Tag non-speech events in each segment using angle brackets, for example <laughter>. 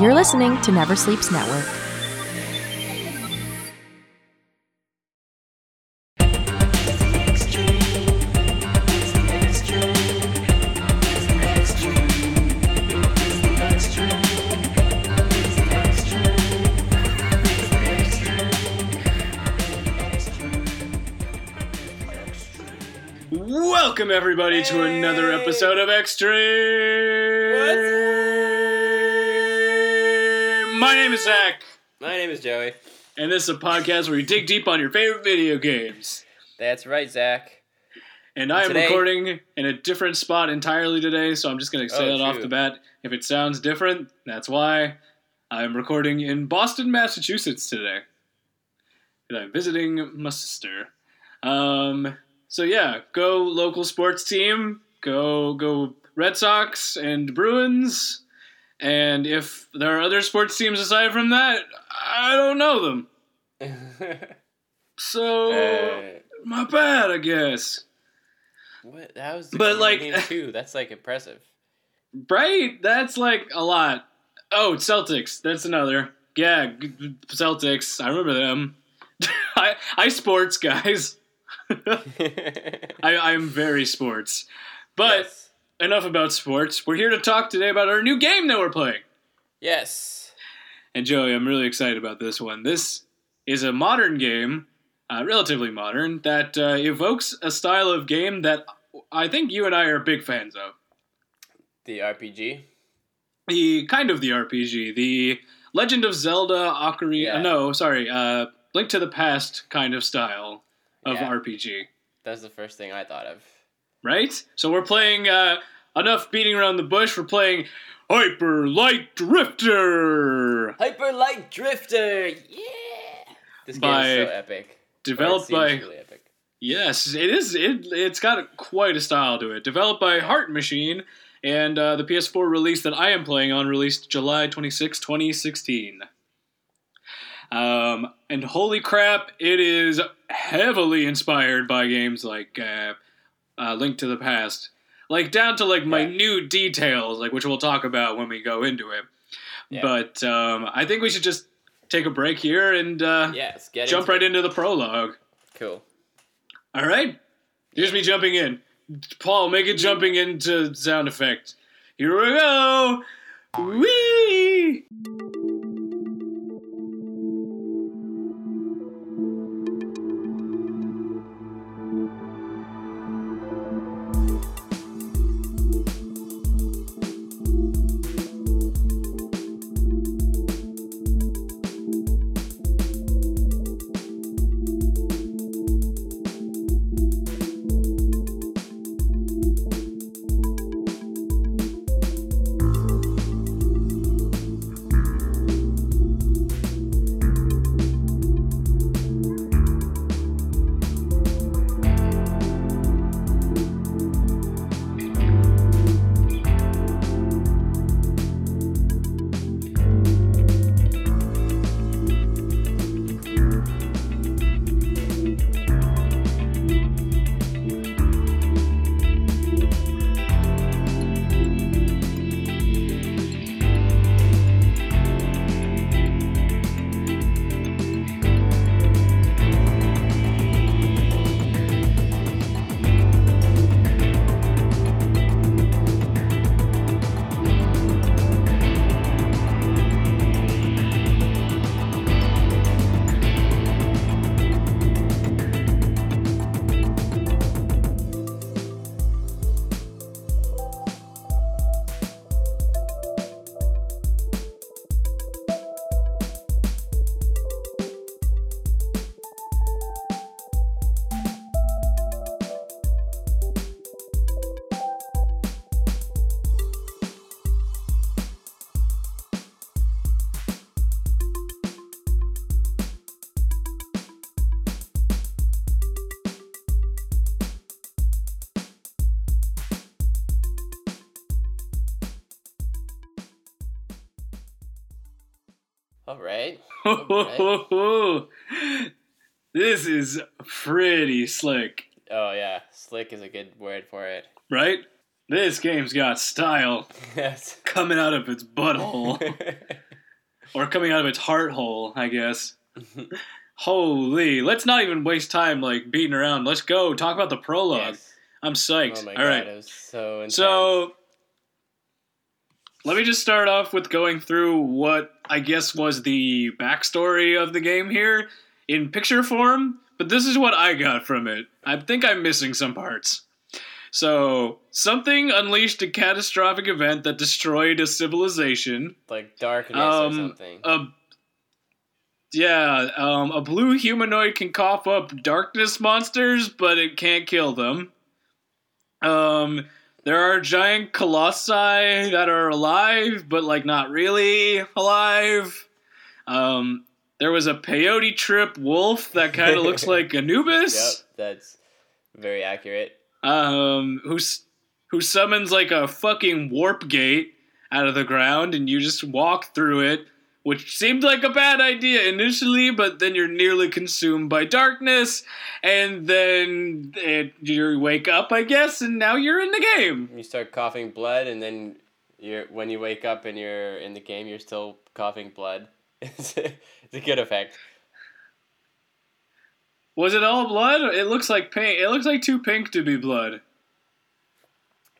You're listening to Never Sleeps Network. Welcome everybody to another episode of Extreme. Zach, My name is Joey. and this is a podcast where you dig deep on your favorite video games. That's right, Zach. And I am Today- recording in a different spot entirely today, so I'm just going to say Oh, that off the bat. If it sounds different, that's why. I'm recording in Boston, Massachusetts today. And I'm visiting my sister. Um, so yeah, go local sports team, go go Red Sox and Bruins. And if there are other sports teams aside from that, I don't know them. <laughs> So Uh, my bad, I guess. what? That was But, like- <laughs> too. That's like impressive. Right? That's like a lot. Oh, Celtics. That's another. Yeah, Celtics. I remember them. <laughs> I I sports guys. I I'm very sports. But yes. Enough about sports. We're here to talk today about our new game that we're playing. yes. And Joey, I'm really excited about this one. This is a modern game, uh, relatively modern, that uh, evokes a style of game that I think you and I are big fans of. The RPG. the kind of the RPG, the Legend of Zelda Ocarina. Yeah. No, sorry, uh, Link to the Past kind of style of Yeah. RPG, That's the first thing I thought of. Right? So we're playing uh, enough beating around the bush. We're playing Hyper Light Drifter, Hyper Light Drifter. Yeah. This game By- is so epic. Developed by really epic. yes, it is. It it's got quite a style to it. Developed by Heart Machine. And uh, the PS4 release that I am playing on released July 26, 2016. Um, and holy crap, it is heavily inspired by games like uh, uh, Link to the Past, like down to like minute details, like which we'll talk about when we go into it. Yeah. But um, I think we should just take a break here and uh, Yeah. Let's get jump into right into the prologue. Cool. All right, here's me jumping in. Paul, make it jumping into sound effect. Here we go. Whee! All right. <laughs> this is pretty slick, Oh yeah, slick is a good word for it. right? This game's got style Yes. <laughs> coming out of its butthole. <laughs> or coming out of its heart hole, I guess. Holy, let's not even waste time like beating around. Let's go talk about the prologue. Yes. I'm psyched. Oh my All god, right. so. So let me just start off with going through what I guess was the backstory of the game here in picture form, but this is what I got from it. I think I'm missing some parts. So, something unleashed a catastrophic event that destroyed a civilization. like darkness Um, or something. A yeah, um, a blue humanoid can cough up darkness monsters, but it can't kill them. Um, there are giant colossi that are alive, but like not really alive. Um, there was a peyote trip wolf that kind of <laughs> looks like Anubis. yep, that's very accurate. Um, who s- who summons like a fucking warp gate out of the ground, and you just walk through it, which seemed like a bad idea initially, but then you're nearly consumed by darkness, and then it, you wake up, I guess, and now you're in the game. You start coughing blood, and then you're when you wake up and you're in the game, you're still coughing blood. <laughs> It's a, good effect. Was it all blood? It looks like pink. It looks like too pink to be blood.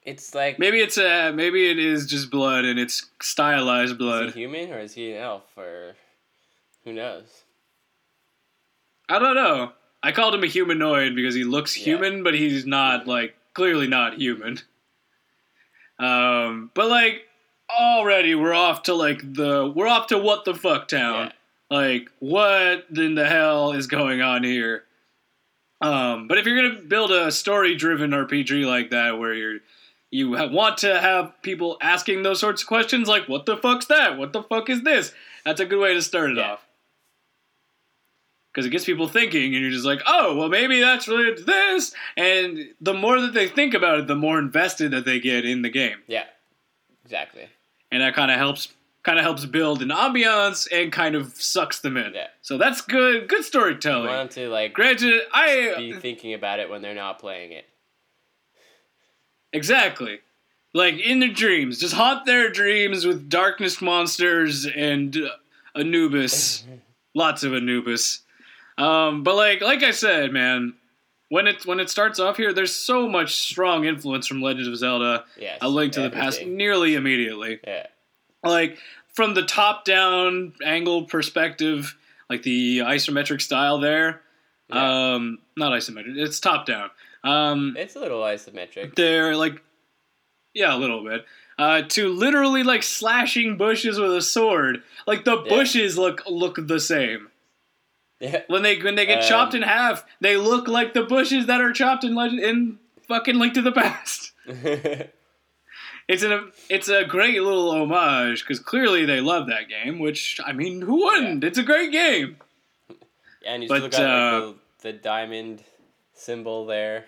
It's like Maybe it's a maybe it is just blood and it's stylized is blood. he human or is he an elf or who knows? I don't know. I called him a humanoid because he looks Yeah. human, but he's not like clearly not human. Um, but like already we're off to like the we're off to what the fuck town. Like what in the hell is going on here? Um, but if you're gonna build a story-driven RPG like that, where you're you want to have people asking those sorts of questions, like what the fuck's that? What the fuck is this? That's a good way to start it Yeah. off because it gets people thinking, and you're just like, oh, well, maybe that's related to this. And the more that they think about it, the more invested that they get in the game, Yeah, exactly. and that kind of helps kind of helps build an ambiance and kind of sucks them in. Yeah. So that's good, good You storytelling. want them to like Granted, I be thinking about it when they're not playing it. Exactly like in their dreams, just haunt their dreams with darkness monsters and uh, Anubis. <laughs> lots of Anubis. Um, but like like I said, man, when it when it starts off here, there's so much strong influence from Legend of Zelda: Yes. A Link to the Past nearly immediately. Yeah. Like from the top down angle perspective, like the isometric style there. yeah. Um, not isometric, it's top down. Um, it's a little isometric. they're like, yeah, a little bit. Uh, to literally like slashing bushes with a sword. Like the Yeah. bushes look look the same. Yeah. When they when they get Um, chopped in half, they look like the bushes that are chopped in Legend in fucking Link to the Past. <laughs> It's an it's a great little homage because clearly they love that game. Which I mean, who wouldn't? It's a great game. and you But, still got uh, like, the, the diamond symbol there.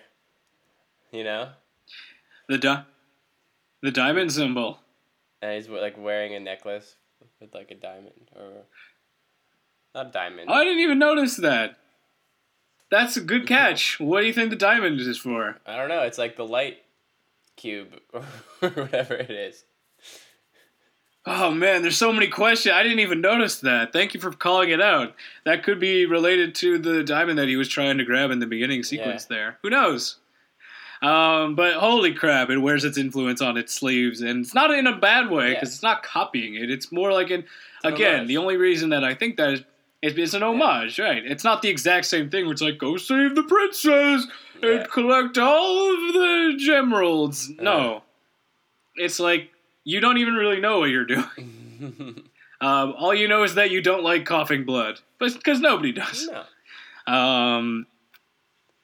You know? The di- the diamond symbol. And he's like wearing a necklace with like a diamond or not a diamond. Oh, I didn't even notice that. That's a good catch. What do you think the diamond is for? I don't know. It's like the light cube <laughs> or whatever it is. Oh man, there's so many questions. I didn't even notice that. Thank you for calling it out. That could be related to the diamond that he was trying to grab in the beginning sequence there. Who knows? Um, but holy crap, it wears its influence on its sleeves, and it's not in a bad way Yeah. because it's not copying it. It's more like an an again. homage. The only reason that I think that is it's, it's an homage, right? It's not the exact same thing. Where it's like go save the princess Yeah. and collect all of the gemeralds. No, it's like you don't even really know what you're doing. <laughs> Um, all you know is that you don't like coughing blood, but because nobody does. no. Um,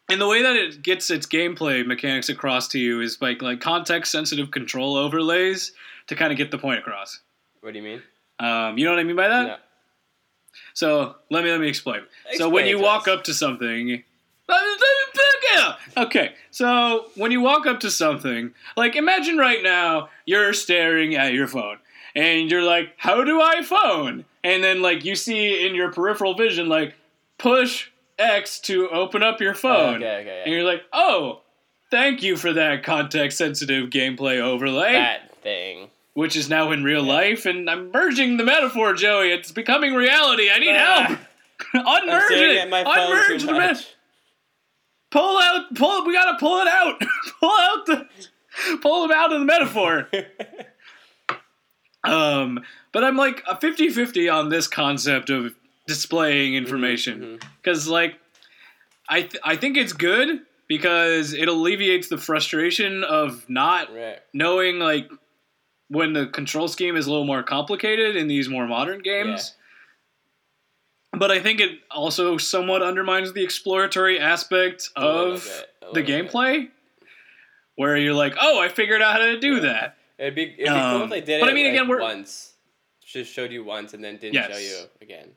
and the way that it gets its gameplay mechanics across to you is like like context sensitive control overlays to kind of get the point across. What do you mean? Um, you know what I mean by that? No. So let me let me explain. so when you walk us. up to something, let me, let me pick it up. Okay, so when you walk up to something, like imagine right now you're staring at your phone and you're like, "How do I phone?" And then like you see in your peripheral vision, like push X to open up your phone, okay, okay, and you're like, "Oh." Thank you for that context sensitive gameplay overlay that thing. which is now in real life, and I'm merging the metaphor, Joey. It's becoming reality. I need Ah. help. <laughs> Unmerge it. at my phone Unmerge the metaphor. Pull out. Pull. We gotta pull it out. <laughs> pull out the. Pull them out of the metaphor. <laughs> Um, but I'm like a 50-50 on this concept of displaying information mhm. because, like, I th- I think it's good because it alleviates the frustration of not right. knowing like when the control scheme is a little more complicated in these more modern games. But I think it also somewhat undermines the exploratory aspect of the little bit. gameplay, where you're like, "Oh, I figured out how to do Yeah. that." It'd be, it'd be cool Um, if they did but it I mean, like, again, we're- once. Just showed you once and then didn't Yes. show you again.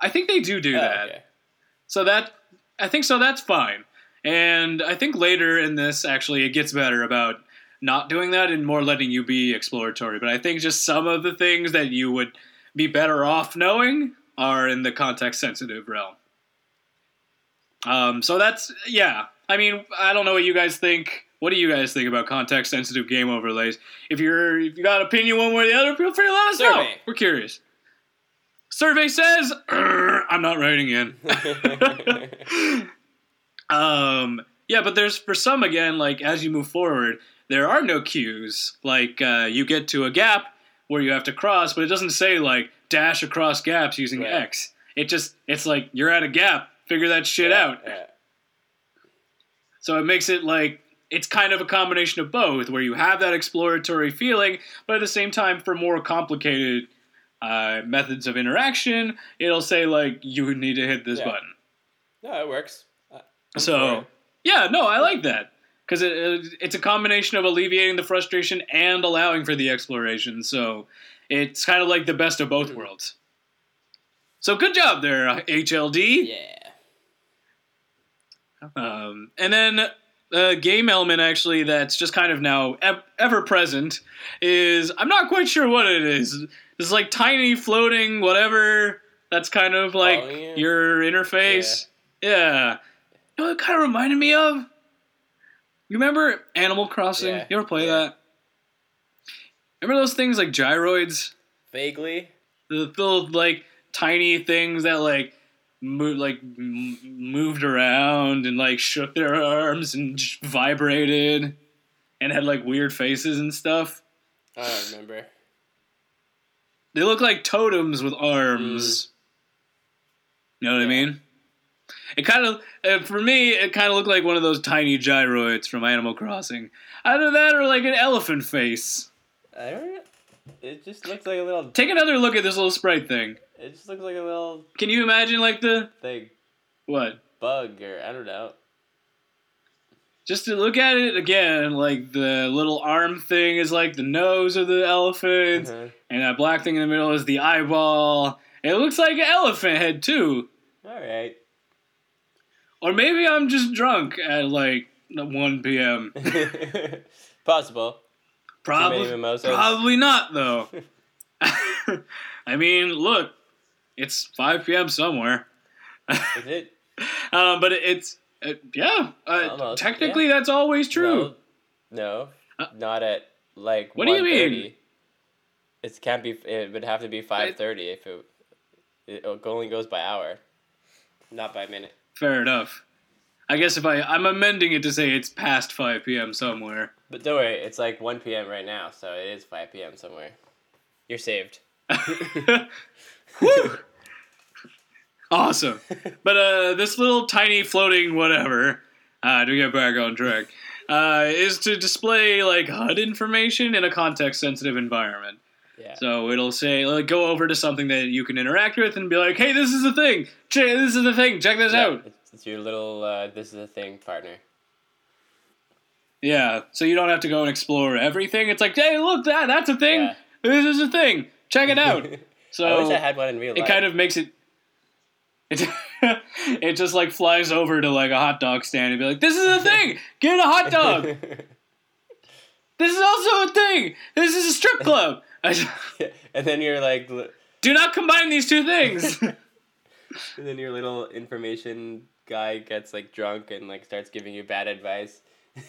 I think they do do Oh, that. okay. So that I think so that's fine. And I think later in this actually it gets better about not doing that and more letting you be exploratory. But I think just some of the things that you would be better off knowing are in the context sensitive realm. Um, so that's yeah. I mean, I don't know what you guys think. What do you guys think about context sensitive game overlays? If you're if you got an opinion one way or the other, feel free to let us know. Survey. We're curious. Survey says I'm not writing in. <laughs> Um, yeah, but there's for some again, like as you move forward, there are no cues. Like uh, you get to a gap where you have to cross, but it doesn't say like dash across gaps using Right. X. It just it's like you're at a gap. Figure that shit Yeah, out. yeah. So it makes it like it's kind of a combination of both, where you have that exploratory feeling, but at the same time, for more complicated uh, methods of interaction, it'll say like you would need to hit this Yeah. button. No, it works. Uh, So yeah, no, I like that because it, it, it's a combination of alleviating the frustration and allowing for the exploration. So it's kind of like the best of both worlds. So good job there, HLD. yeah. Um, and then a game element actually that's just kind of now ever present is I'm not quite sure what it is. It's like tiny floating whatever. That's kind of like Following you? your interface. Yeah. You know, what it kind of reminded me of. You remember Animal Crossing? Yeah, You ever play yeah. that? Remember those things like gyroids? Vaguely. the little like tiny things that like mo- like m- moved around and like shook their arms and j- vibrated and had like weird faces and stuff. I don't remember. They look like totems with arms. Mm. You know what I mean? It kind of, for me, it kind of looked like one of those tiny gyroids from Animal Crossing. Either that or like an elephant face. I don't. It just looks like a little. Take another look at this little sprite thing. It just looks like a little Can you imagine like the thing, what? bug or I don't know. just to look at it again, like the little arm thing is like the nose of the elephant, Uh-huh. and that black thing in the middle is the eyeball. It looks like an elephant head too. All right. Or maybe I'm just drunk at like 1 p.m. <laughs> Possible. Probably, probably not though. <laughs> <laughs> I mean, look, it's 5 p.m. somewhere. Is it? um, but it, it's it, yeah. Uh, Almost, technically, that's always true. No, Uh, no not at like. What do you mean? It can't be. It would have to be five thirty if it. It only goes by hour, not by minute. Fair enough. I guess if I I'm amending it to say it's past 5 p.m. somewhere. But don't worry, it's like one p.m. right now, so it is five p.m. somewhere. You're saved. <laughs> <laughs> Woo! Awesome. But uh, this little tiny floating whatever, uh, to get back on track, uh, is to display like HUD information in a context sensitive environment. Yeah. So it'll say like go over to something that you can interact with and be like, hey, this is the thing. Check this is the thing. Check this Yeah, out. It's, it's your little. Uh, this is a thing, partner. Yeah. So you don't have to go and explore everything. It's like, hey, look that that's a thing. Yeah. This is a thing. Check it out. <laughs> So I wish I had one in real life. it kind of makes it it, <laughs> it just like flies over to like a hot dog stand and be like this is a thing get a hot dog <laughs> this is also a thing this is a strip club <laughs> and then you're like, do not combine these two things <laughs> and then your little information guy gets like drunk and like starts giving you bad advice. <laughs>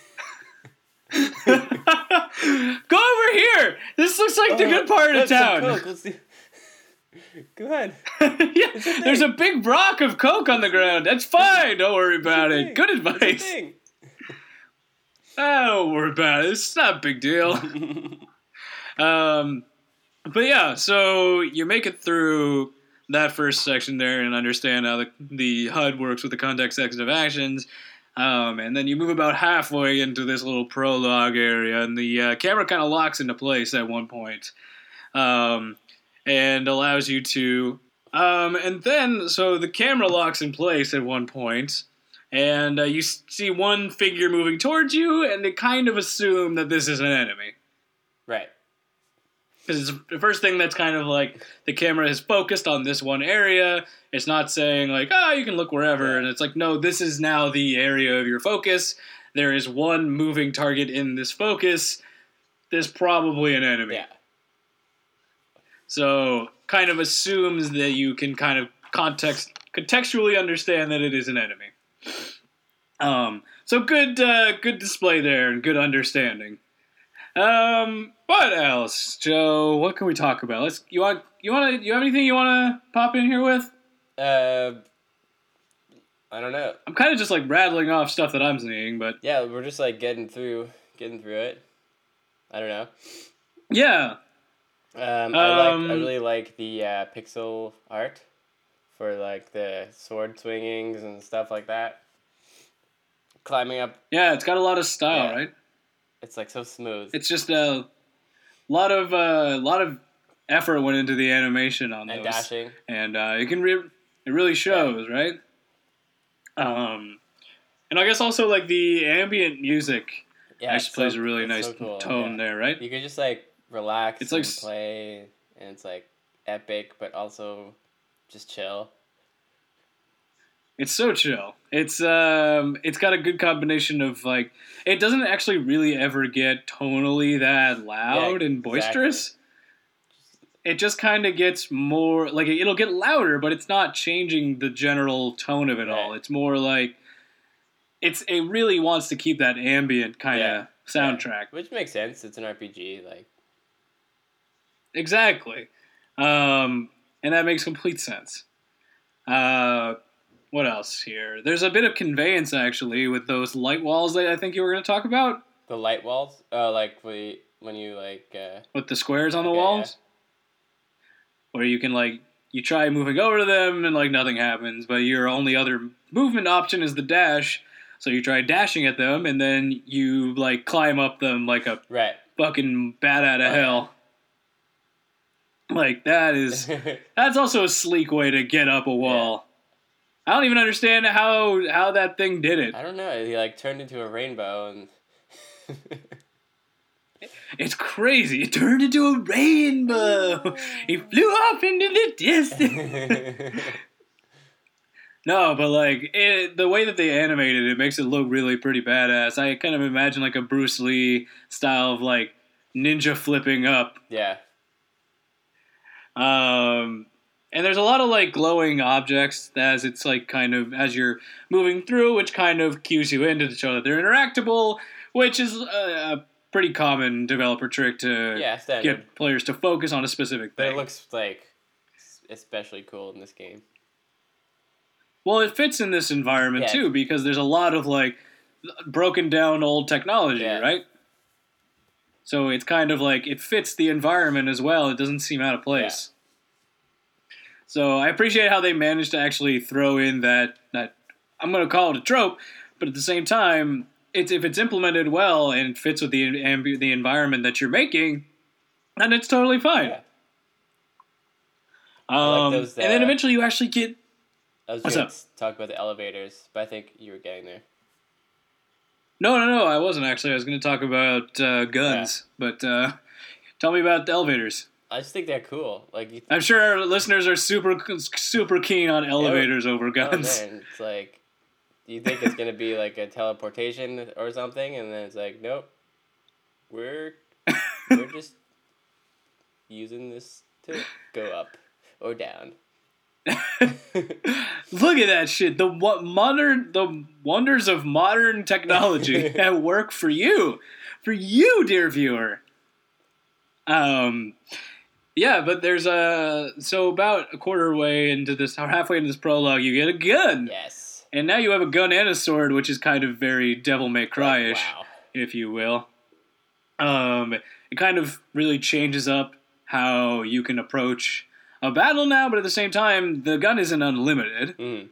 Go over here. This looks like the good part of town. Coke, let's do- Go ahead. yeah, there's a big rock of coke on the ground. That's fine. Don't worry about it. thing. Good advice. Ah, don't worry about it. It's not a big deal. Um, but yeah, so you make it through that first section there and understand how the, the HUD works with the context sensitive actions. Um, and then you move about halfway into this little prologue area, and the uh, camera kind of locks into place at one point, um, and allows you to. Um, and then, so the camera locks in place at one point, and uh, you see one figure moving towards you, and they kind of assume that this is an enemy. Because it's the first thing that's kind of like the camera is focused on this one area. It's not saying like, oh, you can look wherever. And it's like, no, this is now the area of your focus. There is one moving target in this focus. There's probably an enemy. Yeah. So kind of assumes that you can kind of context contextually understand that it is an enemy. Um, so good, uh, good display there and good understanding. Um, what else, Joe? What can we talk about? Let's. You want? You want to? You have anything you want to pop in here with? Uh, I don't know. I'm kind of just like rattling off stuff that I'm seeing, but Yeah, we're just like getting through, getting through it. I don't know. yeah, Um, I like. I Um, really like the uh, pixel art for like the sword swingings and stuff like that. Climbing up, yeah. It's got a lot of style, Yeah. right? It's like so smooth. It's just a lot of a lot of effort went into the animation on and those. dashing. and uh, it can re- it really shows, right? Um, and I guess also like the ambient music Yeah, actually plays so- a really nice so cool, tone yeah. there, right? You could just like relax It's like play, and it's like epic, but also just chill. It's so chill. It's um, it's got a good combination of like it doesn't actually really ever get tonally that loud Yeah, and boisterous. It just kind of gets more like it'll get louder, but it's not changing the general tone of it all. It's more like it's it really wants to keep that ambient kind of Yeah. soundtrack. Which makes sense. It's an RPG. Like, Exactly. Um, and that makes complete sense. Uh, what else here? There's a bit of conveyance actually with those light walls that I think you were going to talk about the light walls. Oh, like we, when you like. Uh, with the squares on the Okay, walls, where you can like you try moving over to them and like nothing happens, but your only other movement option is the dash. So you try dashing at them, and then you like climb up them like a right. fucking bat out of yeah. hell. Like that is <laughs> That's also a sleek way to get up a wall. I don't even understand how how that thing did it. I don't know. He like turned into a rainbow and. <laughs> It's crazy. It turned into a rainbow. He <laughs> flew off into the distance. <laughs> no, but like it, the way that they animated it makes it look really pretty badass. I kind of imagine like a Bruce Lee style of like ninja flipping up yeah. Um, and there's a lot of like glowing objects as it's like kind of as you're moving through, which kind of cues you in to show that they're interactable, which is a, a pretty common developer trick to Yeah, get players to focus on a specific But thing. it looks like especially cool in this game. well, it fits in this environment Yeah. too because there's a lot of like broken down old technology, Yeah. right? So it's kind of like it fits the environment as well. It doesn't seem out of place. So I appreciate how they managed to actually throw in that that I'm going to call it a trope, but at the same time, it's if it's implemented well and fits with the ambi- the environment that you're making, then it's totally fine. Yeah. Um, like those, and then uh, eventually you actually get I was going to talk about the elevators, but I think you were getting there. no no no I wasn't actually I was going to talk about uh, guns, but uh, tell me about the elevators. I just think they're cool. Like you I'm sure our listeners are super super keen on elevators over Oh, guns. man, it's like you think it's gonna be like a teleportation or something, and then it's like, nope, we're we're <laughs> just using this to go up or down. <laughs> Look at that shit. The what modern the wonders of modern technology <laughs> at work for you. For you, dear viewer. Um yeah, but there's a so about a quarter way into this or halfway into this prologue you get a gun. yes. And now you have a gun and a sword, which is kind of very devil may cry ish, Wow. if you will. Um it kind of really changes up how you can approach a battle now, but at the same time, the gun isn't unlimited. Mm.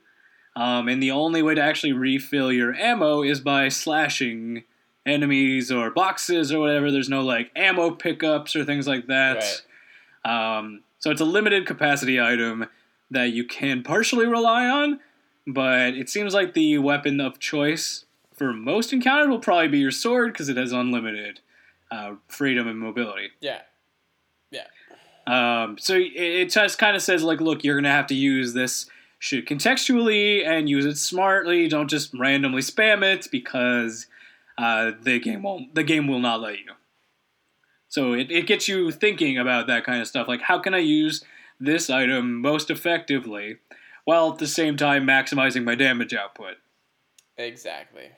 Um, and the only way to actually refill your ammo is by slashing enemies or boxes or whatever. There's no like ammo pickups or things like that. Um, so it's a limited capacity item that you can partially rely on, but it seems like the weapon of choice for most encounters will probably be your sword because it has unlimited uh, freedom and mobility. Yeah. Um, so it, it just kind of says like, look, you're gonna have to use this shit contextually and use it smartly. Don't just randomly spam it because uh, the game won't. The game will not let you. So it, it gets you thinking about that kind of stuff. Like, how can I use this item most effectively while at the same time maximizing my damage output? Exactly.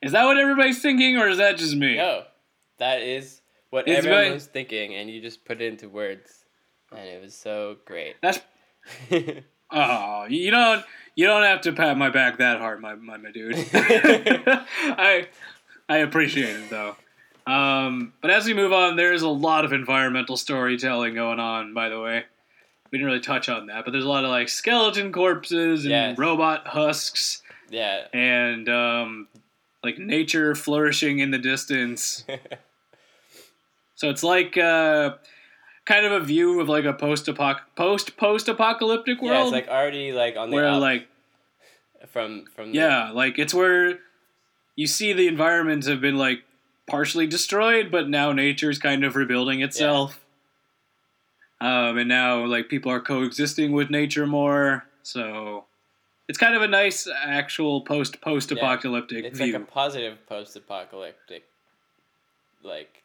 Is that what everybody's thinking, or is that just me? No, that is what It's everyone right. was thinking, and you just put it into words, and it was so great. That's <laughs> Oh, you don't you don't have to pat my back that hard, my my, my dude. <laughs> <laughs> I I appreciate it though. Um, but as we move on, there's a lot of environmental storytelling going on. By the way, we didn't really touch on that, but there's a lot of like skeleton corpses and Yes. robot husks yeah. and um, like nature flourishing in the distance. <laughs> So it's like uh, kind of a view of like a post post post apocalyptic world. yeah, it's like already like on the where up like from from Yeah, like it's where you see the environments have been like partially destroyed, but now nature's kind of rebuilding itself. Um, and now like people are coexisting with nature more, so it's kind of a nice actual post post apocalyptic the, it's view. like a positive post-apocalyptic like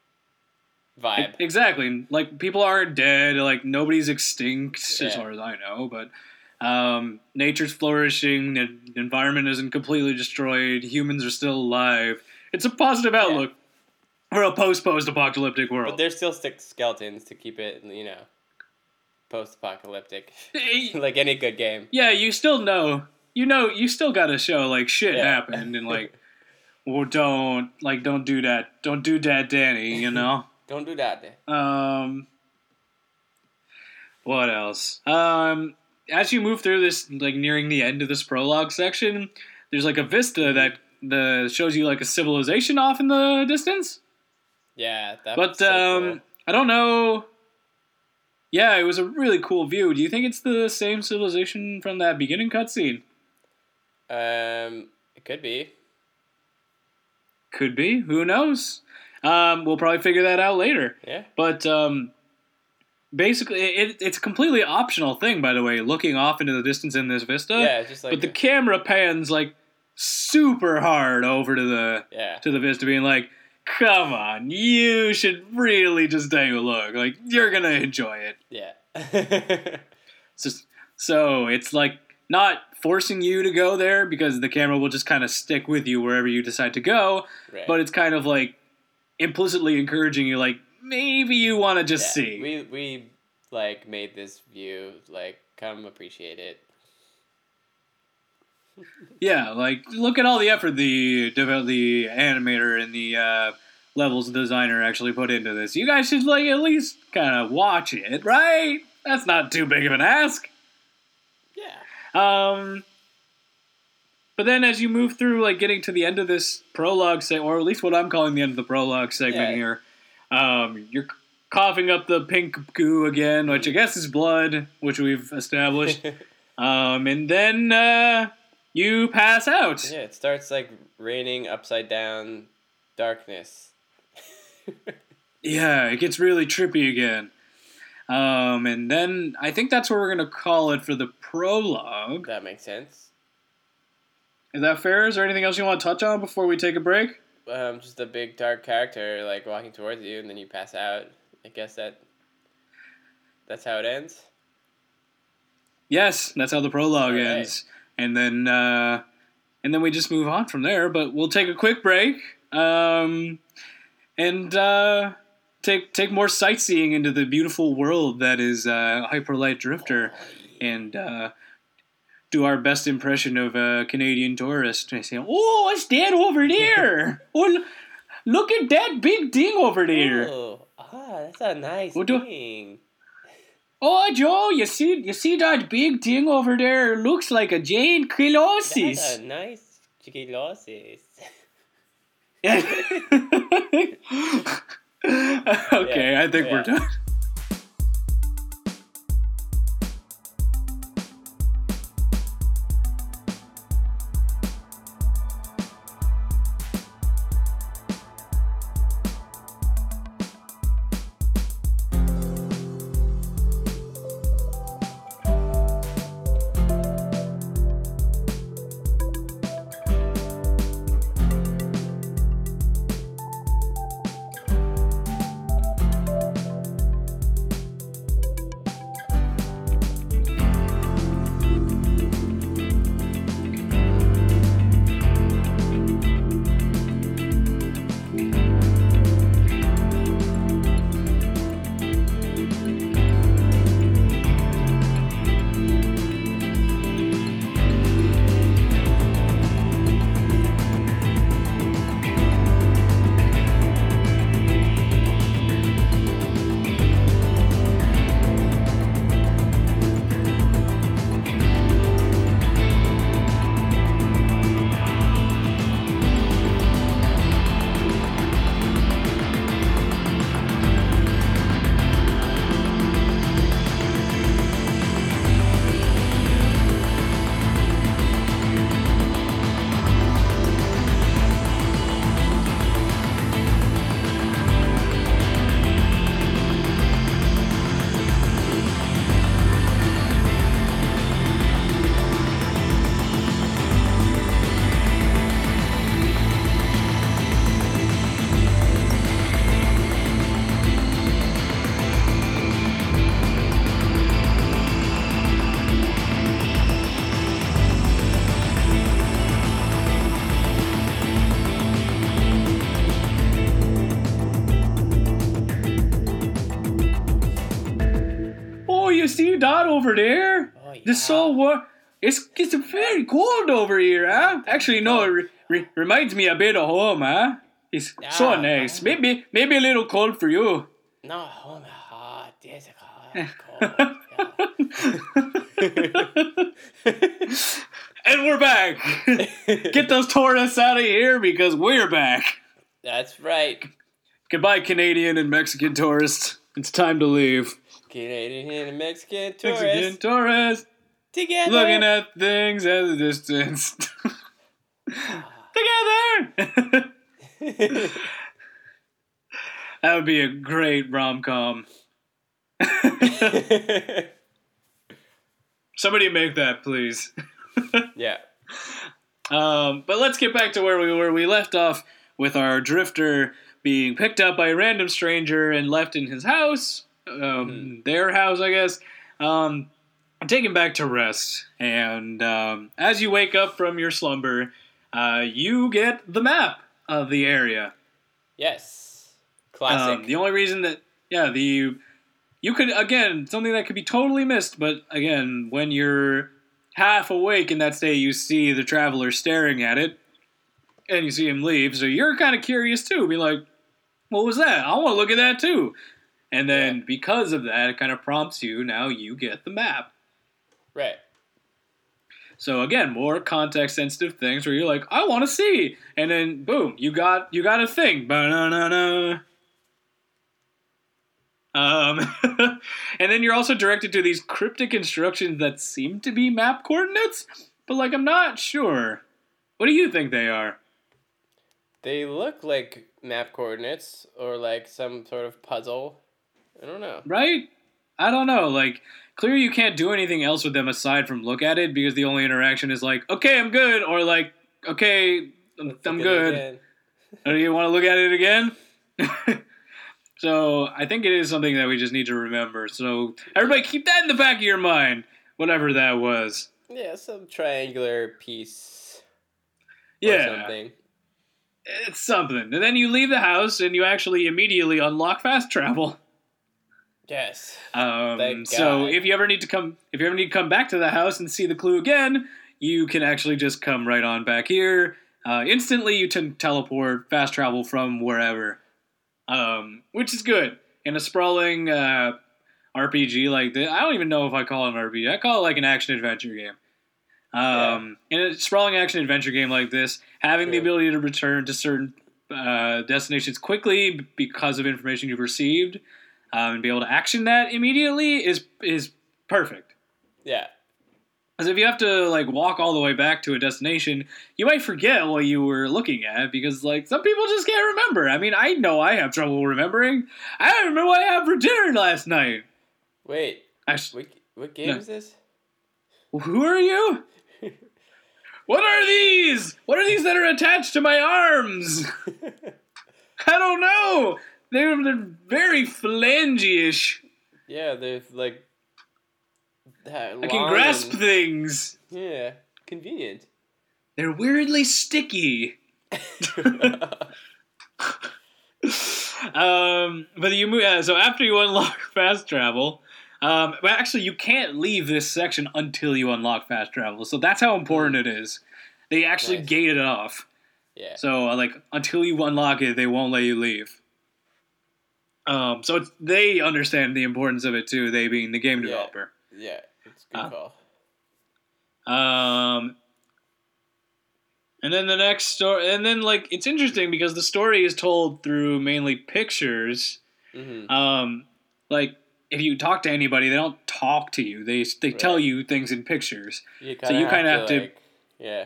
E- vibe. Exactly. Like people aren't dead. Like nobody's extinct, as far as I know. But um, nature's flourishing. The environment isn't completely destroyed. Humans are still alive. It's a positive outlook for a post-post-apocalyptic world. But there's still skeletons to keep it, you know, post-apocalyptic, <laughs> <laughs> like any good game. yeah, you still know. You know, you still got to show like shit Yeah. happened and like, <laughs> well, don't like don't do that. Don't do that, Danny. You know. Don't do that. Um, what else? Um, as you move through this, like nearing the end of this prologue section, there's like a vista that the shows you like a civilization off in the distance. Yeah, that. But um, I don't know. Yeah, it was a really cool view. Do you think it's the same civilization from that beginning cutscene? um, it could be. Could be. Who knows? Um, we'll probably figure that out later. Yeah. But um, basically, it, it's a completely optional thing, by the way, looking off into the distance in this vista. yeah, just like. but the camera pans like super hard over to the yeah. to the vista, being like, "Come on, you should really just take a look. Like, you're gonna enjoy it." Yeah. <laughs> So, so it's like not forcing you to go there because the camera will just kind of stick with you wherever you decide to go, right. but it's kind of like implicitly encouraging you, like maybe you want to just Yeah, see. We we like made this view like come appreciate it. Yeah, like look at all the effort the the animator and the uh, levels designer actually put into this. You guys should like at least kind of watch it, right? That's not too big of an ask. Yeah. Um, but then as you move through, like getting to the end of this prologue, say, or at least what I'm calling the end of the prologue segment Yeah. here, um, you're coughing up the pink goo again, which I guess is blood, which we've established. <laughs> um, and then uh, you pass out. yeah, it starts like raining upside down darkness. <laughs> Yeah, it gets really trippy again. Um, and then I think that's what we're gonna call it for the prologue. That makes sense. Is that fair? Is there anything else you want to touch on before we take a break? Um, just a big dark character like walking towards you, and then you pass out. I guess that. That's how it ends. Yes, that's how the prologue right. ends, and then uh, and then we just move on from there. But we'll take a quick break, um, and uh, take take more sightseeing into the beautiful world that is uh, Hyperlight Drifter, and uh, do our best impression of a Canadian tourist. I say, "Oh, what's that over there? <laughs> oh, look at that big thing over there." Oh, ah, that's a nice do- thing. Oh, Joe, you see, you see that big thing over there? Looks like a giant That's a nice chiquilosis. <laughs> okay, Yeah, I think we're done. Over there? Oh, yeah. The so warm. It's it's very cold over here, huh? Actually, no, it re- re- reminds me a bit of home, huh? It's so nice. Maybe maybe a little cold for you. No, home hot. Hot. <laughs> cold, and we're back. <laughs> Get those tourists out of here because we're back. That's right. Goodbye, Canadian and Mexican tourists. It's time to leave. Canadian and Mexican Mexican tourists tourists together. looking at things at a distance. <laughs> Together! <laughs> that would be a great rom com. <laughs> Somebody make that, please. yeah. Um, but let's get back to where we were. We left off with our drifter being picked up by a random stranger and left in his house, um, their house, I guess, um, and taken back to rest. And um, as you wake up from your slumber, uh, you get the map of the area. Yes. Classic. Um, the only reason that yeah the you could again something that could be totally missed, but again when you're half awake in that state, you see the traveler staring at it, and you see him leave. So you're kind of curious too. Be like, what was that? I want to look at that too. And then Yeah. because of that, it kind of prompts you. Now you get the map. right. So again, more context sensitive things where you're like, I want to see, and then boom, you got you got a thing. Ba-na-na-na. Um, <laughs> and then you're also directed to these cryptic instructions that seem to be map coordinates, but like I'm not sure. What do you think they are? They look like map coordinates or like some sort of puzzle. I don't know. Right? I don't know. Like, clearly you can't do anything else with them aside from look at it because the only interaction is like, okay, I'm good, or like, okay, I'm, I'm look at it good. <laughs> Oh, you want to look at it again? <laughs> so I think it is something that we just need to remember. So everybody keep that in the back of your mind. whatever that was. Yeah, some triangular piece. Yeah, something. it's something. And then you leave the house and you actually immediately unlock fast travel. <laughs> Yes. Um, so if you ever need to come, if you ever need to come back to the house and see the clue again, you can actually just come right on back here. Uh, instantly, you can teleport, fast travel from wherever, um, which is good in a sprawling uh, RPG like this. I don't even know if I call it an RPG. I call it like an action adventure game. Um, In a sprawling action adventure game like this, having the ability to return to certain uh, destinations quickly because of information you've received um, and be able to action that immediately is is perfect. Yeah. Because if you have to like walk all the way back to a destination, you might forget what you were looking at because like some people just can't remember. I mean, I know I have trouble remembering. I don't remember what I had for dinner last night. Wait. Actually, What, what game No. is this? who are you? <laughs> What are these? What are these that are attached to my arms? <laughs> I don't know. They're, they're very phalange-ish. yeah, they're like. I can grasp and- things. Yeah, convenient. They're weirdly sticky. <laughs> um, but you move. Uh, so after you unlock <laughs> fast travel, um, but actually you can't leave this section until you unlock fast travel. So that's how important it is. They actually Nice. gate it off. yeah. So uh, like until you unlock it, they won't let you leave. Um, so it's, they understand the importance of it too. They being the game developer. Yeah, it's a good Uh, call. Um, and then the next story, and then like it's interesting because the story is told through mainly pictures. hmm Um, like if you talk to anybody, they don't talk to you. They they tell you things in pictures. You so you kinda have to- like, yeah,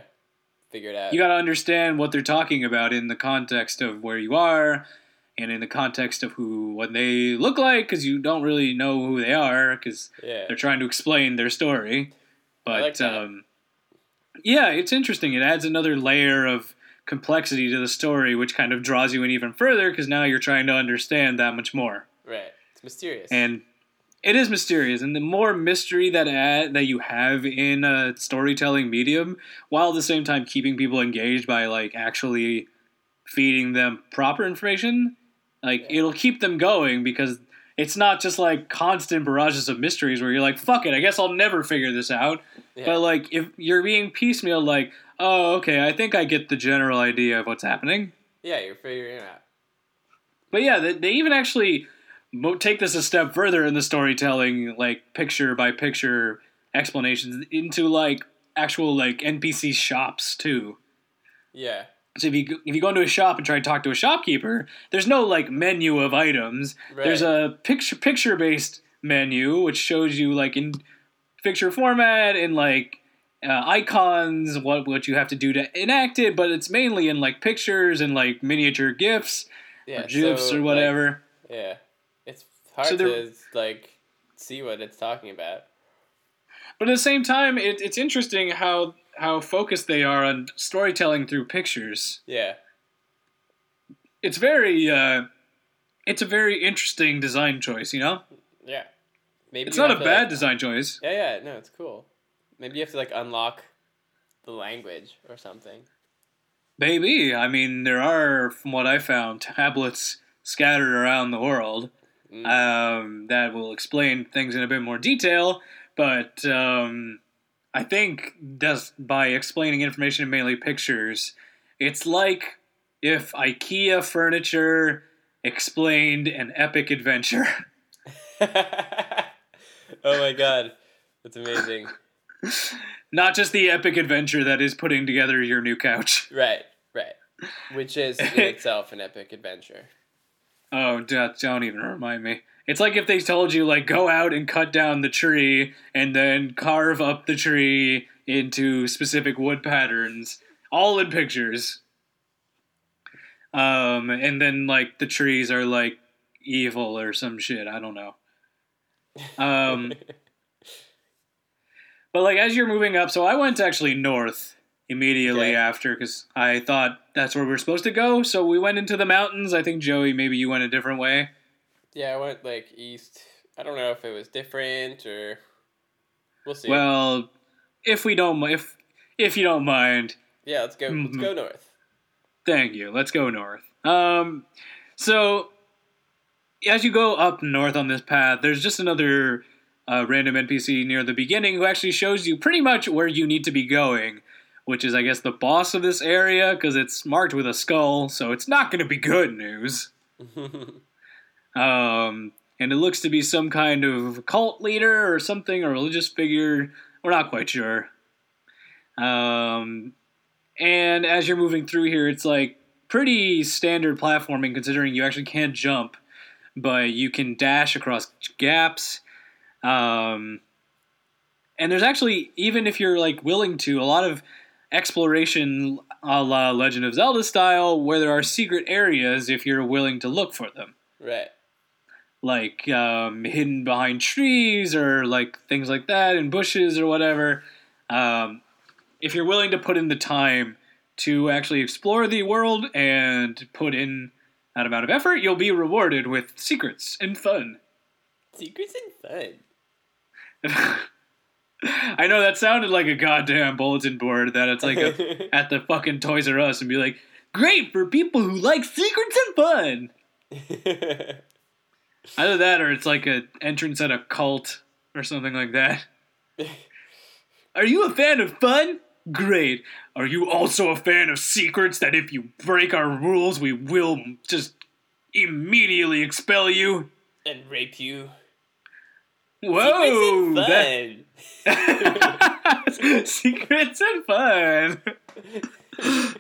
figure it out. You got to understand what they're talking about in the context of where you are, and in the context of who what they look like, because you don't really know who they are, because yeah, they're trying to explain their story. But like um, yeah, it's interesting. It adds another layer of complexity to the story, which kind of draws you in even further because now you're trying to understand that much more. right. It's mysterious. And it is mysterious, and the more mystery that add, that you have in a storytelling medium, while at the same time keeping people engaged by like actually feeding them proper information, like Yeah. it'll keep them going because it's not just like constant barrages of mysteries where you're like, fuck it, I guess I'll never figure this out. yeah. But like if you're being piecemeal, like, oh, okay, I think I get the general idea of what's happening. yeah, you're figuring it out. But yeah, they, they even actually mo- take this a step further in the storytelling, like picture by picture explanations into like actual like NPC shops too. Yeah, So if you go- if you go into a shop and try to talk to a shopkeeper, there's no like menu of items. right. There's a picture picture based menu which shows you like in picture format and like uh, icons what what you have to do to enact it, but it's mainly in like pictures and like miniature gifs yeah, or gifs so, or like, whatever. yeah, it's hard So to like see what it's talking about. But at the same time, it, it's interesting how how focused they are on storytelling through pictures. Yeah, It's very uh, it's a very interesting design choice. You know, yeah. Maybe it's not a bad like- design choice. Yeah, yeah, no, it's cool. Maybe you have to like unlock the language or something. Maybe I mean there are, from what I found, tablets scattered around the world Mm. um, that will explain things in a bit more detail. But um, I think just by explaining information in mainly pictures, it's like if IKEA furniture explained an epic adventure. <laughs> <laughs> oh my god, that's amazing. Not just the epic adventure that is putting together your new couch. <laughs> Right, right. Which is in itself an epic adventure. Oh, don't, don't even remind me. It's like if they told you, like, go out and cut down the tree and then carve up the tree into specific wood patterns, all in pictures. Um, and then, like, the trees are, like, evil or some shit. I don't know. Um, <laughs> but, like, as you're moving up, so I went actually north immediately Okay. after because I thought that's where we are supposed to go. So we went into the mountains. I think, Joey, maybe you went a different way. Yeah, I went like east. I don't know if it was different or. We'll see. Well, if we don't, if if you don't mind, yeah, let's go. Let's Mhm. go north. Thank you. Let's go north. Um, so as you go up north on this path, there's just another uh, random NPC near the beginning who actually shows you pretty much where you need to be going, which is, I guess, the boss of this area because it's marked with a skull, so it's not going to be good news. <laughs> Um, and it looks to be some kind of cult leader or something, or religious figure. We're not quite sure. Um, and as you're moving through here, it's like pretty standard platforming considering you actually can't jump, but you can dash across gaps. Um, and there's actually, even if you're like willing to, a lot of exploration a la Legend of Zelda style where there are secret areas if you're willing to look for them right. Like um, hidden behind trees or like things like that in bushes or whatever. Um, if you're willing to put in the time to actually explore the world and put in that amount of effort, you'll be rewarded with secrets and fun. Secrets and fun. <laughs> I know that sounded like a goddamn bulletin board that it's like a, <laughs> at the fucking Toys R Us and be like, great for people who like secrets and fun. <laughs> Either that or it's like an entrance at a cult or something like that. <laughs> Are you a fan of fun? Great. Are you also a fan of secrets that if you break our rules, we will just immediately expel you? and rape you. Whoa! Secrets and that- <laughs> secrets and fun. <laughs>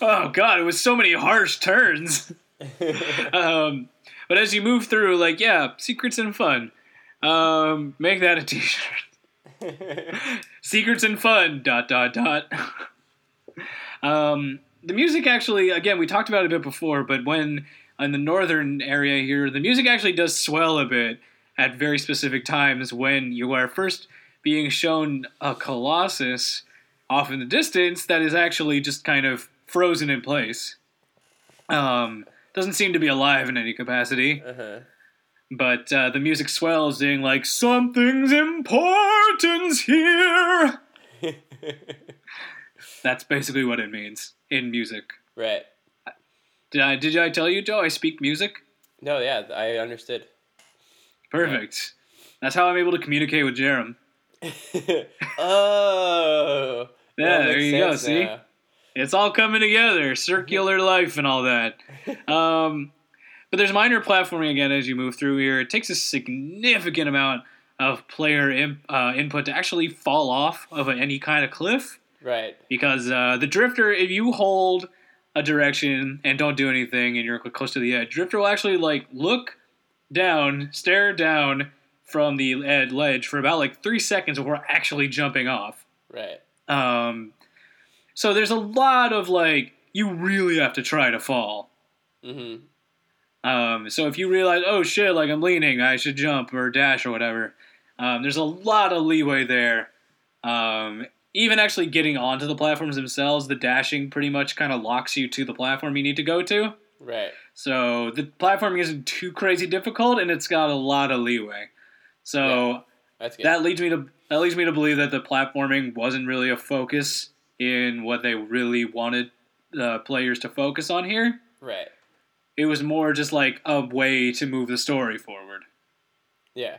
oh god, it was so many harsh turns. Um, but as you move through, like, yeah, secrets and fun. Um, make that a t-shirt. <laughs> Secrets and fun. Dot dot dot. um, the music actually, again, we talked about it a bit before, but when in the northern area here, the music actually does swell a bit at very specific times when you are first being shown a colossus off in the distance that is actually just kind of frozen in place. Um, doesn't seem to be alive in any capacity uh-huh. but uh, the music swells, saying like something's important here. <laughs> That's basically what it means in music. right. Did I did I tell you, Joe? I speak music. No, yeah, I understood. Perfect. That's how I'm able to communicate with Jerem. <laughs> oh. Yeah, there you go, sense see? It's all coming together, circular life and all that. Um, but there's minor platforming again as you move through here. It takes a significant amount of player in, uh, input to actually fall off of any kind of cliff. Right. because uh, the drifter, if you hold a direction and don't do anything, and you're close to the edge, drifter will actually like look down, stare down from the ed- ledge for about like three seconds before actually jumping off. Right. Um, so there's a lot of like you really have to try to fall. Mm-hmm. Um, so if you realize, oh shit, like I'm leaning, I should jump or dash or whatever. Um, there's a lot of leeway there. Um, even actually getting onto the platforms themselves, the dashing pretty much kind of locks you to the platform you need to go to. Right. So the platforming isn't too crazy difficult, and it's got a lot of leeway. So good. that leads me to that leads me to believe that the platforming wasn't really a focus in what they really wanted the players to focus on here. right. It was more just like a way to move the story forward. Yeah.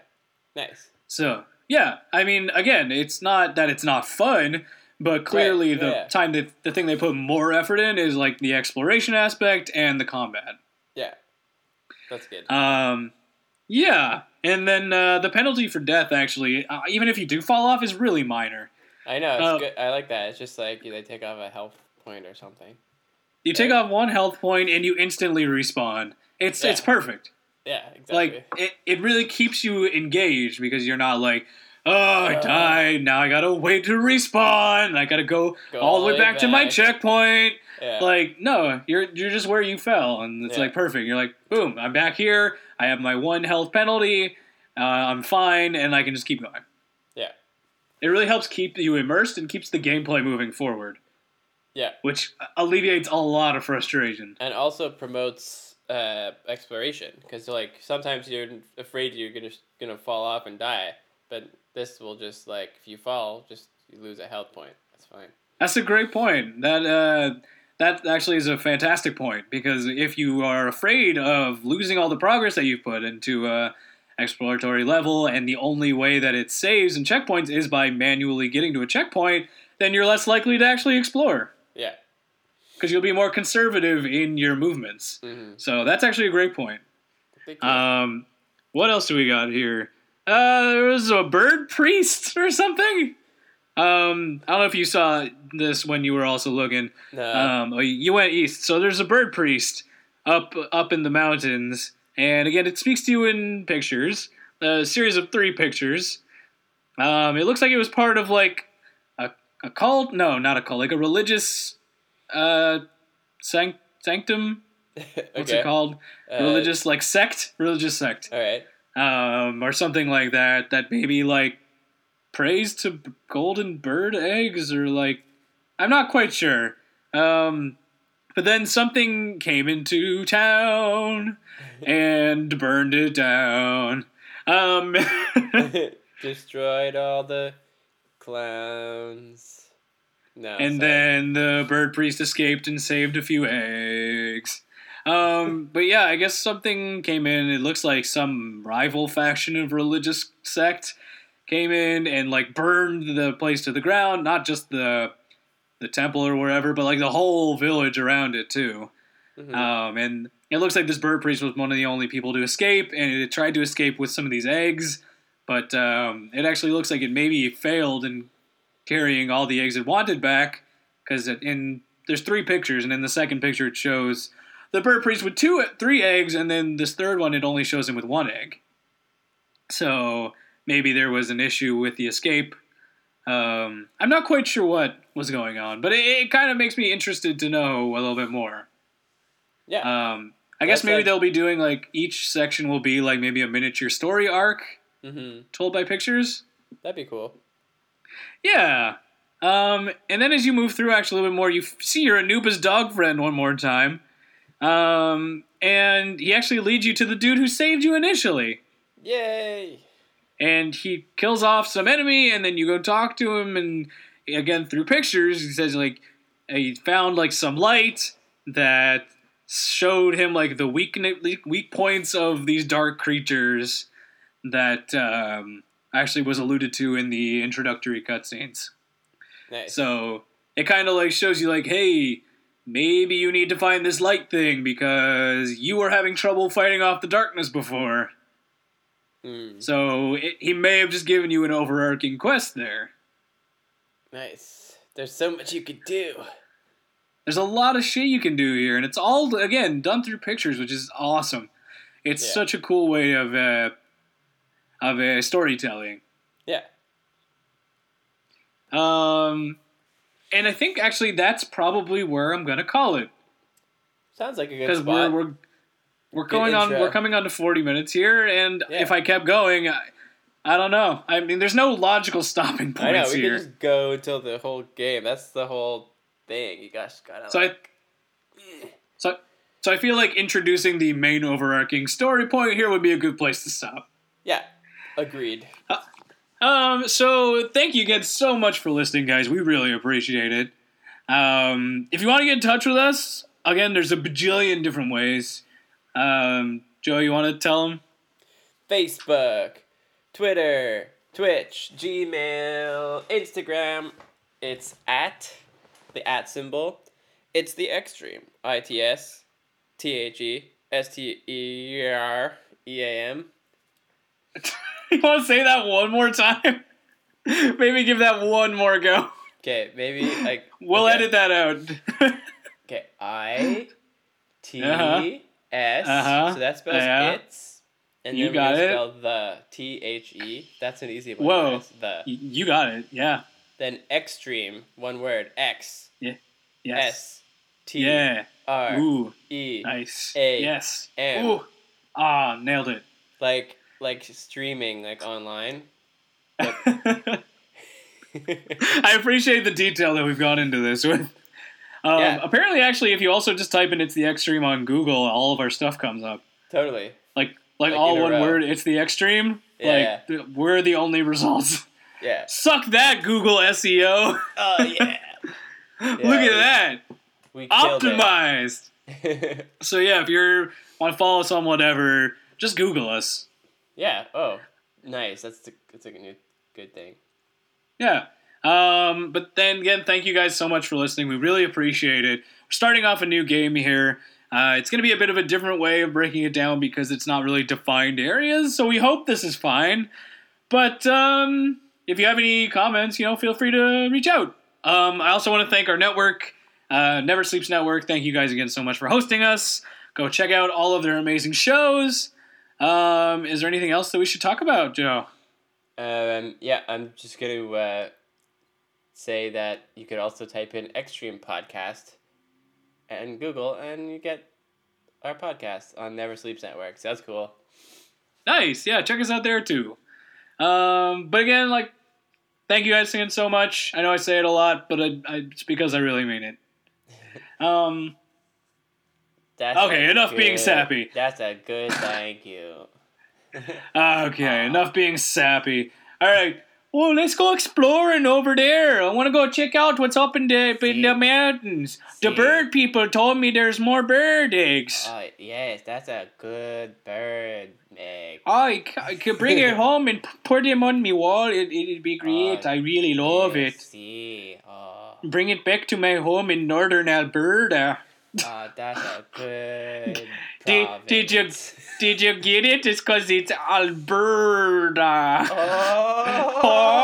Nice. So yeah, I mean, again, it's not that it's not fun, but clearly Right, the yeah. time that the thing they put more effort in is like the exploration aspect and the combat. Yeah. That's good. Um, yeah, and then uh, the penalty for death actually, uh, even if you do fall off, is really minor. I know. It's uh, good. I like that. It's just like they take off a health point or something. You take Right. off one health point and you instantly respawn. It's Yeah. it's perfect. Yeah. Exactly. Like it, it really keeps you engaged because you're not like, oh, I Uh. died. Now I gotta wait to respawn. I gotta go, all the way back, to my checkpoint. yeah. Like no, you're you're just where you fell, and it's Yeah. like perfect. You're like, boom, I'm back here. I have my one health penalty. Uh, I'm fine, and I can just keep going. It really helps keep you immersed and keeps the gameplay moving forward, yeah. which alleviates a lot of frustration. And also promotes uh, exploration because like sometimes you're afraid you're gonna gonna fall off and die, but this will just like if you fall, just you lose a health point. That's fine. That's a great point. That uh, that actually is a fantastic point because if you are afraid of losing all the progress that you've put into uh, exploratory level, and the only way that it saves and checkpoints is by manually getting to a checkpoint, then you're less likely to actually explore Yeah. because you'll be more conservative in your movements. Mm-hmm. So that's actually a great point. Um, what else do we got here? Uh, there was a bird priest or something. Um, I don't know if you saw this when you were also looking. no. Um, oh, you went east, so there's a bird priest up up in the mountains, and again, it speaks to you in pictures. A series of three pictures. Um, it looks like it was part of like a, a cult. No, not a cult. Like a religious uh, sanct- sanctum. <laughs> What's okay. it called? Uh, religious like sect. Religious sect. All right. Um, or something like that. That maybe like prays to b- golden bird eggs or like I'm not quite sure. Um, but then something came into town and burned it down. Um, <laughs> <laughs> Destroyed all the clowns. No. and sorry. then the bird priest escaped and saved a few eggs. Um, <laughs> but yeah, I guess something came in. It looks like some rival faction of religious sect came in and like burned the place to the ground. Not just the the temple or wherever, but like the whole village around it too. Mhm. Um, and it looks like this bird priest was one of the only people to escape, and it tried to escape with some of these eggs, but um, it actually looks like it maybe failed in carrying all the eggs it wanted back, because in there's three pictures, and in the second picture it shows the bird priest with two, three eggs, and then this third one it only shows him with one egg. So maybe there was an issue with the escape. Um, I'm not quite sure what was going on, but it, it kind of makes me interested to know a little bit more. yeah. Um, I guess That's maybe like- they'll be doing like each section will be like maybe a miniature story arc mm-hmm. told by pictures. That'd be cool. Yeah. Um, and then as you move through actually a little bit more, you f- see your Anubis dog friend one more time. Um, and he actually leads you to the dude who saved you initially. Yay! And he kills off some enemy, and then you go talk to him, and again through pictures, he says like he found like some light that showed him like the weak weak points of these dark creatures that um, actually was alluded to in the introductory cutscenes. Nice. So it kind of like shows you like, hey, maybe you need to find this light thing because you were having trouble fighting off the darkness before. Mm, So it, he may have just given you an overarching quest there. nice. There's so much you could do. There's a lot of shit you can do here, and it's all again done through pictures, which is awesome. It's Yeah. such a cool way of uh, of uh, storytelling. Yeah. Um, and I think actually that's probably where I'm gonna call it Sounds like a good because spot. we're we're we're going on we're coming on to 40 minutes here, and Yeah. if I kept going, I, I don't know. I mean, there's no logical <laughs> stopping point. I know. We here. could just go until the whole game. That's the whole thing. You guys gotta. So I like, so so I feel like introducing the main overarching story point here would be a good place to stop. yeah. Agreed. Um, so thank you again so much for listening, guys. We really appreciate it. Um, if you want to get in touch with us, again, there's a bajillion different ways. Um, Joe, you want to tell them? Facebook, Twitter, Twitch, Gmail, Instagram. It's at the at symbol. It's the extreme. I T S T H E S T E R E A M. <laughs> you want to say that one more time? <laughs> Maybe give that one more go. Okay, maybe like <laughs> We'll okay. edit that out. Okay, I T Uh-huh. S. Uh-huh. So that spells Yeah. it's. And You then got we spell the T H E. That's an easy one. Whoa. guys. The you got it. Yeah. Then extreme. One word. X Yes. S T Yeah. R Ooh. E. Nice. A. yes. M. Ooh. Ah, nailed it. Like like streaming like online. <laughs> I appreciate the detail that we've gone into this with. Um, Yeah. Apparently, actually, if you also just type in "it's the extreme" on Google, all of our stuff comes up. totally. Like, like, Like all one row. word. It's the extreme. Yeah, like we're the only results. Yeah. Suck that, Google SEO. Oh yeah. <laughs> Look at that, We killed it. optimized. <laughs> So yeah, if you're want to follow us on whatever, just Google us. yeah. Oh, nice. That's the, that's a new good thing. Yeah. Um, but then again, thank you guys so much for listening. We really appreciate it. We're starting off a new game here. Uh, it's going to be a bit of a different way of breaking it down because it's not really defined areas. So we hope this is fine. But um, if you have any comments, you know, feel free to reach out. Um, I also want to thank our network, uh, Never Sleeps Network. Thank you guys again so much for hosting us. Go check out all of their amazing shows. Um, is there anything else that we should talk about, Joe? Um, yeah, I'm just going to uh, say that you could also type in Extreme Podcast and Google, and you get our podcast on Never Sleeps Network. So that's cool. Nice. Yeah, check us out there too. Um, but again, like, thank you guys again so much. I know I say it a lot, but I, I, it's because I really mean it. <laughs> Um, That's Okay, enough being sappy. That's a good thank you. <laughs> okay, enough being sappy. All right. Well, let's go exploring over there. I want to go check out what's up in the in the See. mountains. The bird people told me there's more bird eggs. Oh, yes, that's a good bird egg. i could bring it <laughs> home and put them on my wall. It, it'd be oh, great. Oh, I really love yes, it. See, oh, Bring it back to my home in northern Alberta. oh, that's a <laughs> good. Did, did you did you get it? It's because it's Alberta. Oh. oh.